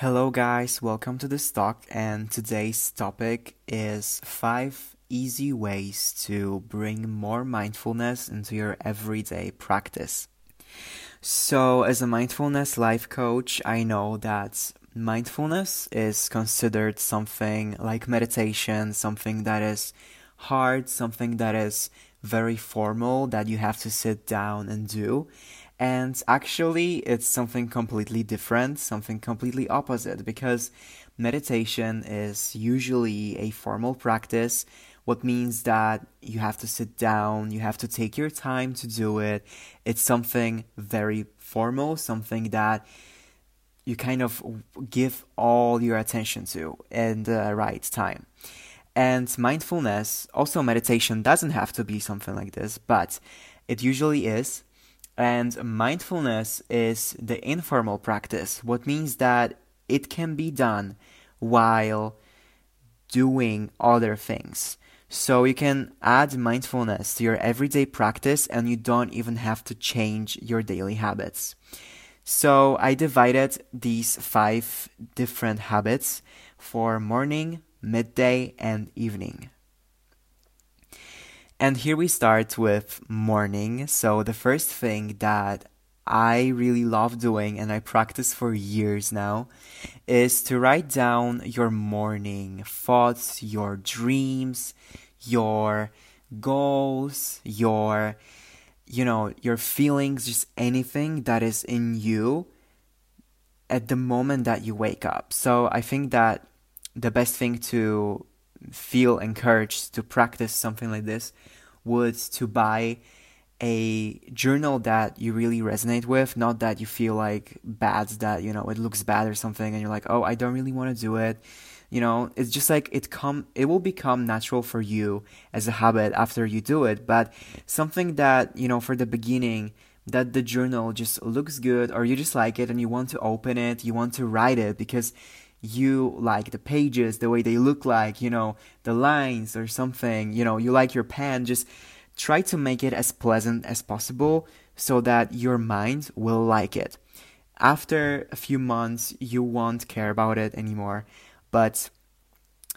Hello, guys, welcome to this talk. And today's topic is five easy ways to bring more mindfulness into your everyday practice. So, as a mindfulness life coach, I know that mindfulness is considered something like meditation, something that is hard, something that is very formal that you have to sit down and do. And actually, it's something completely different, something completely opposite, because meditation is usually a formal practice, what means that you have to sit down, you have to take your time to do it. It's something very formal, something that you kind of give all your attention to in the right time. And mindfulness, also meditation, doesn't have to be something like this, but it usually is and mindfulness is the informal practice, what means that it can be done while doing other things. So you can add mindfulness to your everyday practice and you don't even have to change your daily habits. So I divided these five different habits for morning, midday, and evening. And here we start with morning. So, the first thing that I really love doing and I practice for years now is to write down your morning thoughts, your dreams, your goals, your you know, your feelings, just anything that is in you at the moment that you wake up. So I think that the best thing to feel encouraged to practice something like this would to buy a journal that you really resonate with, not that you feel like bad that, you know, it looks bad or something and you're like, "Oh, I don't really want to do it." You know, it's just like it come it will become natural for you as a habit after you do it, but something that, you know, for the beginning that the journal just looks good or you just like it and you want to open it, you want to write it because you like the pages, the way they look like, you know, the lines or something, you know, you like your pen, just try to make it as pleasant as possible so that your mind will like it. After a few months, you won't care about it anymore, but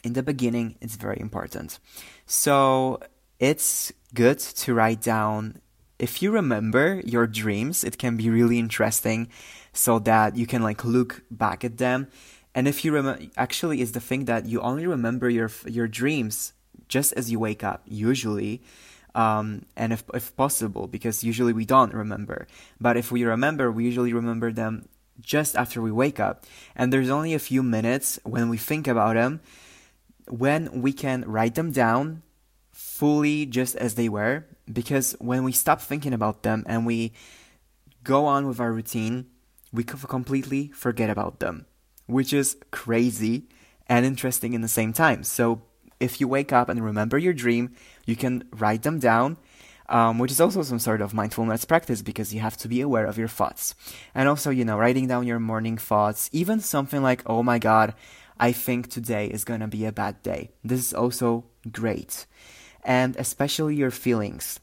in the beginning, it's very important. So it's good to write down. If you remember your dreams, it can be really interesting so that you can like look back at them and if you remember, actually, is the thing that you only remember your your dreams just as you wake up, usually, um, and if if possible, because usually we don't remember. But if we remember, we usually remember them just after we wake up, and there's only a few minutes when we think about them, when we can write them down fully just as they were. Because when we stop thinking about them and we go on with our routine, we completely forget about them which is crazy and interesting in the same time. So if you wake up and remember your dream, you can write them down. Um, which is also some sort of mindfulness practice because you have to be aware of your thoughts. And also, you know, writing down your morning thoughts, even something like, oh my god, I think today is gonna be a bad day. This is also great. And especially your feelings.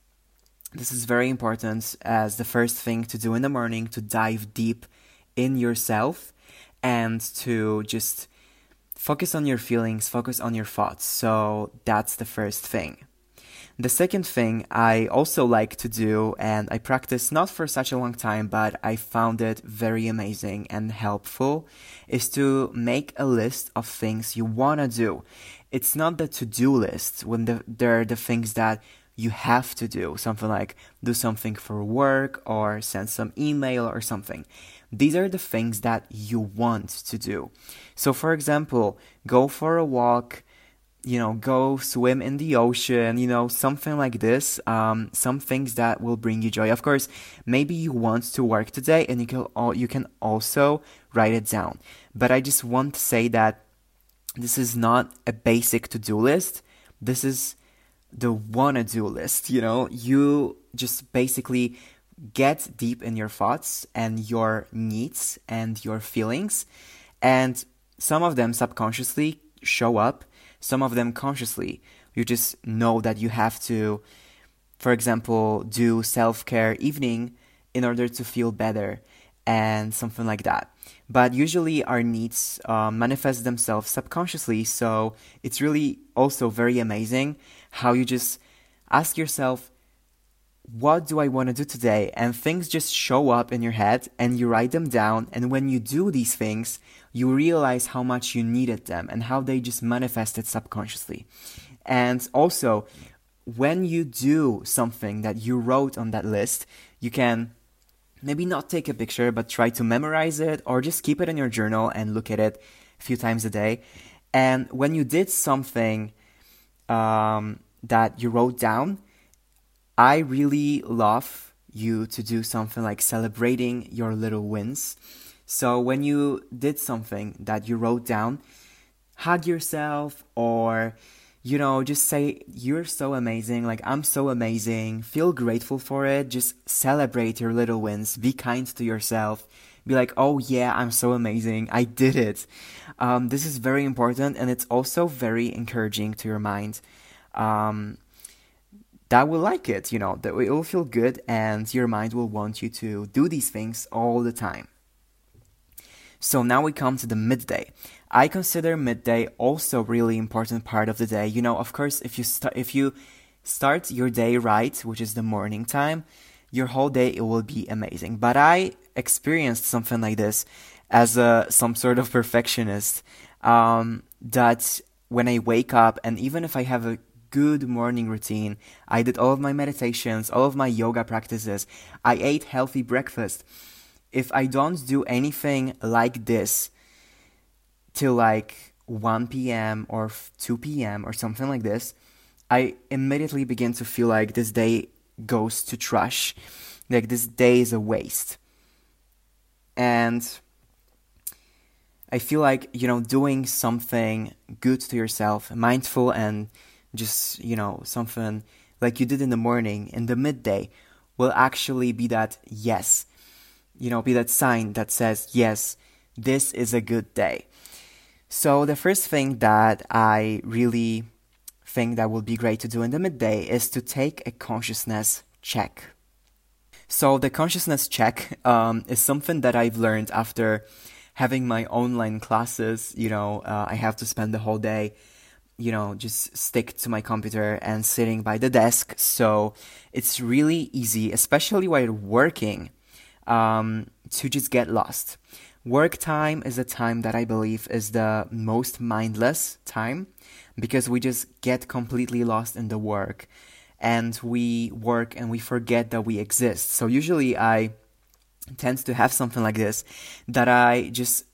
This is very important as the first thing to do in the morning to dive deep in yourself and to just focus on your feelings, focus on your thoughts. So that's the first thing. The second thing I also like to do, and I practice not for such a long time, but I found it very amazing and helpful, is to make a list of things you want to do. It's not the to do list when the, there are the things that you have to do, something like do something for work or send some email or something. These are the things that you want to do. So, for example, go for a walk, you know, go swim in the ocean, you know, something like this. Um, some things that will bring you joy. Of course, maybe you want to work today, and you can all you can also write it down. But I just want to say that this is not a basic to do list. This is the wanna do list. You know, you just basically get deep in your thoughts and your needs and your feelings. And some of them subconsciously show up, some of them consciously. You just know that you have to, for example, do self care evening in order to feel better. and something like that. But usually our needs uh, manifest themselves subconsciously, so it's really also very amazing how you just ask yourself, what do I want to do today? And things just show up in your head and you write them down. And when you do these things, you realize how much you needed them and how they just manifested subconsciously. And also, when you do something that you wrote on that list, you can maybe not take a picture, but try to memorize it or just keep it in your journal and look at it a few times a day. And when you did something um, that you wrote down, I really love you to do something like celebrating your little wins. So when you did something that you wrote down, hug yourself or you know, just say, You're so amazing. Like, I'm so amazing. Feel grateful for it. Just celebrate your little wins. Be kind to yourself. Be like, Oh, yeah, I'm so amazing. I did it. Um, this is very important and it's also very encouraging to your mind. Um, that will like it, you know, that it will feel good and your mind will want you to do these things all the time. So now we come to the midday. I consider midday also really important part of the day. You know, of course, if you start if you start your day right, which is the morning time, your whole day it will be amazing. But I experienced something like this as a some sort of perfectionist. Um, that when I wake up and even if I have a good morning routine, I did all of my meditations, all of my yoga practices, I ate healthy breakfast. If I don't do anything like this, till like 1 p.m. or 2 p.m. or something like this, I immediately begin to feel like this day goes to trash. Like this day is a waste. And I feel like, you know, doing something good to yourself, mindful and just, you know, something like you did in the morning, in the midday, will actually be that yes, you know, be that sign that says, yes, this is a good day. So the first thing that I really think that would be great to do in the midday is to take a consciousness check. So the consciousness check um, is something that I've learned after having my online classes. You know, uh, I have to spend the whole day, you know, just stick to my computer and sitting by the desk. So it's really easy, especially while working, um, to just get lost. Work time is a time that I believe is the most mindless time because we just get completely lost in the work and we work and we forget that we exist. So usually I tend to have something like this that I just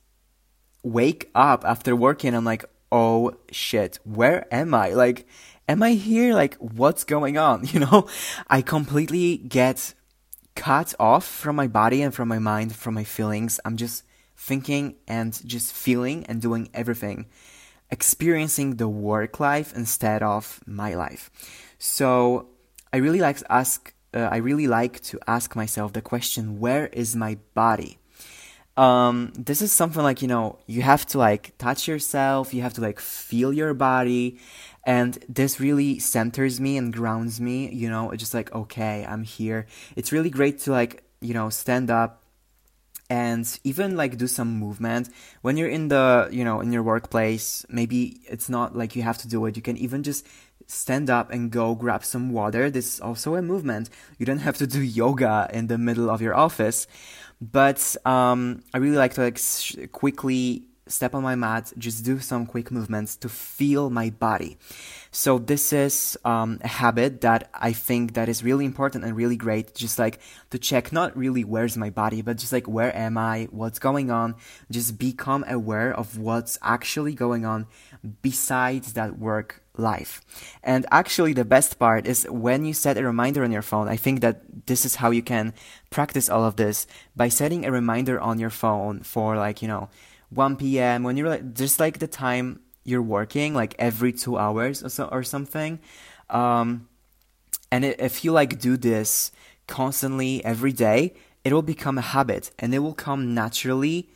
wake up after working I'm like, "Oh shit, where am I?" Like am I here? Like what's going on? You know, I completely get cut off from my body and from my mind, from my feelings. I'm just thinking and just feeling and doing everything, experiencing the work life instead of my life. So I really like to ask. Uh, I really like to ask myself the question: Where is my body? Um, this is something like you know you have to like touch yourself. You have to like feel your body, and this really centers me and grounds me. You know, it's just like okay, I'm here. It's really great to like you know stand up and even like do some movement when you're in the you know in your workplace maybe it's not like you have to do it you can even just stand up and go grab some water. This is also a movement. You don't have to do yoga in the middle of your office. But um, i really like to like sh- quickly step on my mat, just do some quick movements to feel my body. So this is um, a habit that I think that is really important and really great. Just like to check not really where's my body, but just like where am I, what's going on. Just become aware of what's actually going on besides that work life. And actually, the best part is when you set a reminder on your phone. I think that this is how you can practice all of this by setting a reminder on your phone for like you know 1 p.m. when you're like just like the time you're working, like every two hours or so or something. Um, and it, if you like do this constantly every day, it will become a habit, and it will come naturally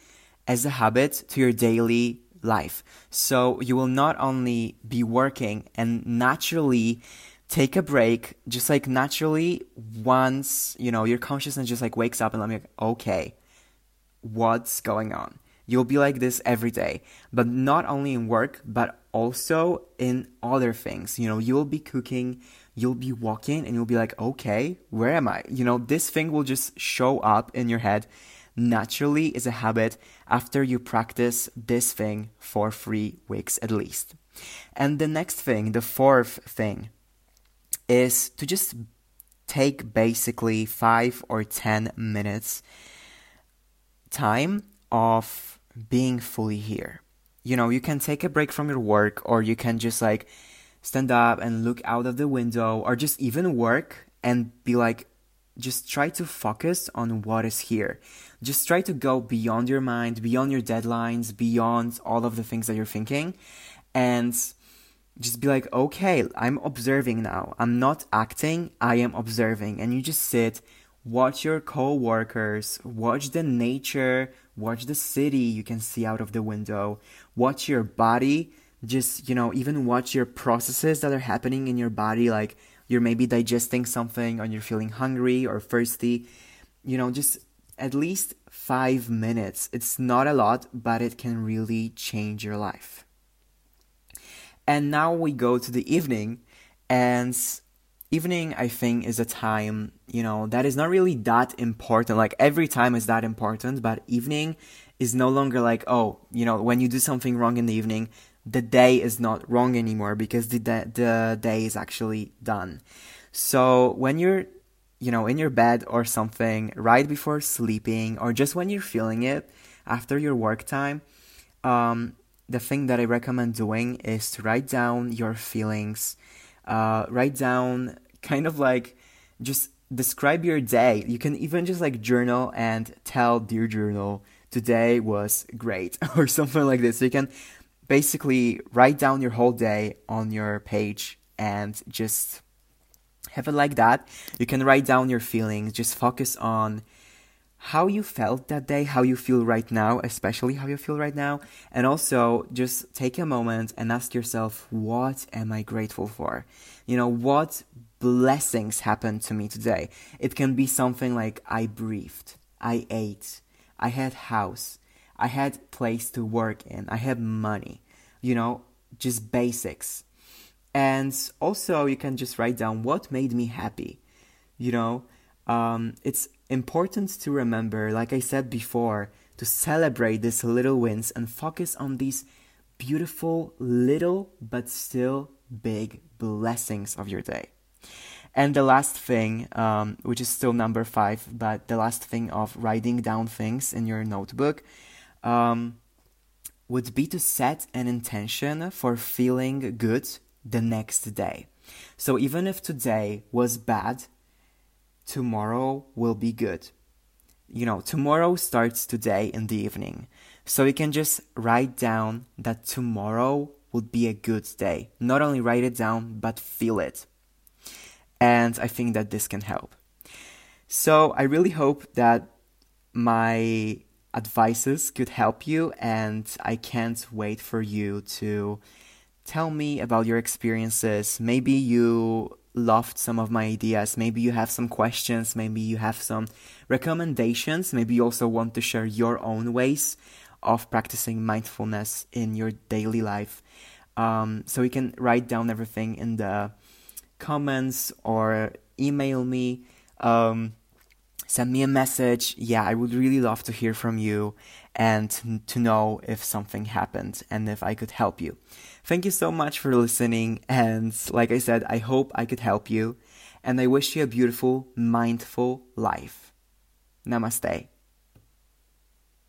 as a habit to your daily life. So you will not only be working and naturally take a break, just like naturally once, you know, your consciousness just like wakes up and I'm like, okay, what's going on. You'll be like this every day, but not only in work, but also in other things. You know, you'll be cooking, you'll be walking, and you'll be like, okay, where am I? You know, this thing will just show up in your head naturally is a habit after you practice this thing for three weeks at least. And the next thing, the fourth thing, is to just take basically five or ten minutes time of being fully here. You know, you can take a break from your work, or you can just like stand up and look out of the window, or just even work and be like, just try to focus on what is here. Just try to go beyond your mind, beyond your deadlines, beyond all of the things that you're thinking, and just be like, okay, I'm observing now. I'm not acting, I am observing. And you just sit, watch your co workers, watch the nature, watch the city you can see out of the window, watch your body, just, you know, even watch your processes that are happening in your body, like you're maybe digesting something or you're feeling hungry or thirsty. You know, just at least five minutes. It's not a lot, but it can really change your life. And now we go to the evening, and evening I think is a time, you know, that is not really that important. Like every time is that important, but evening is no longer like, oh, you know, when you do something wrong in the evening, the day is not wrong anymore because the the day is actually done. So when you're you know in your bed or something right before sleeping or just when you're feeling it after your work time um, the thing that i recommend doing is to write down your feelings uh, write down kind of like just describe your day. You can even just like journal and tell dear journal today was great or something like this. So you can basically write down your whole day on your page and just have it like that. You can write down your feelings, just focus on how you felt that day, how you feel right now, especially how you feel right now, and also just take a moment and ask yourself, what am I grateful for? You know, what blessings happened to me today? It can be something like I breathed, I ate, I had house, I had place to work in, I had money, you know, just basics. And also, you can just write down what made me happy. You know, um, it's important to remember, like I said before, to celebrate these little wins and focus on these beautiful, little, but still big blessings of your day. And the last thing, um, which is still number five, but the last thing of writing down things in your notebook, um, would be to set an intention for feeling good the next day. So even if today was bad, tomorrow will be good. You know, tomorrow starts today in the evening. So you can just write down that tomorrow would be a good day. Not only write it down, but feel it. And I think that this can help. So I really hope that my advices could help you, and I can't wait for you to tell me about your experiences. Maybe you loved some of my ideas. Maybe you have some questions. Maybe you have some recommendations. Maybe you also want to share your own ways of practicing mindfulness in your daily life. Um, so you can write down everything in the comments or email me. Um, send me a message. Yeah, I would really love to hear from you and to know if something happened and if I could help you. Thank you so much for listening. And like I said, I hope I could help you. And I wish you a beautiful, mindful life. Namaste.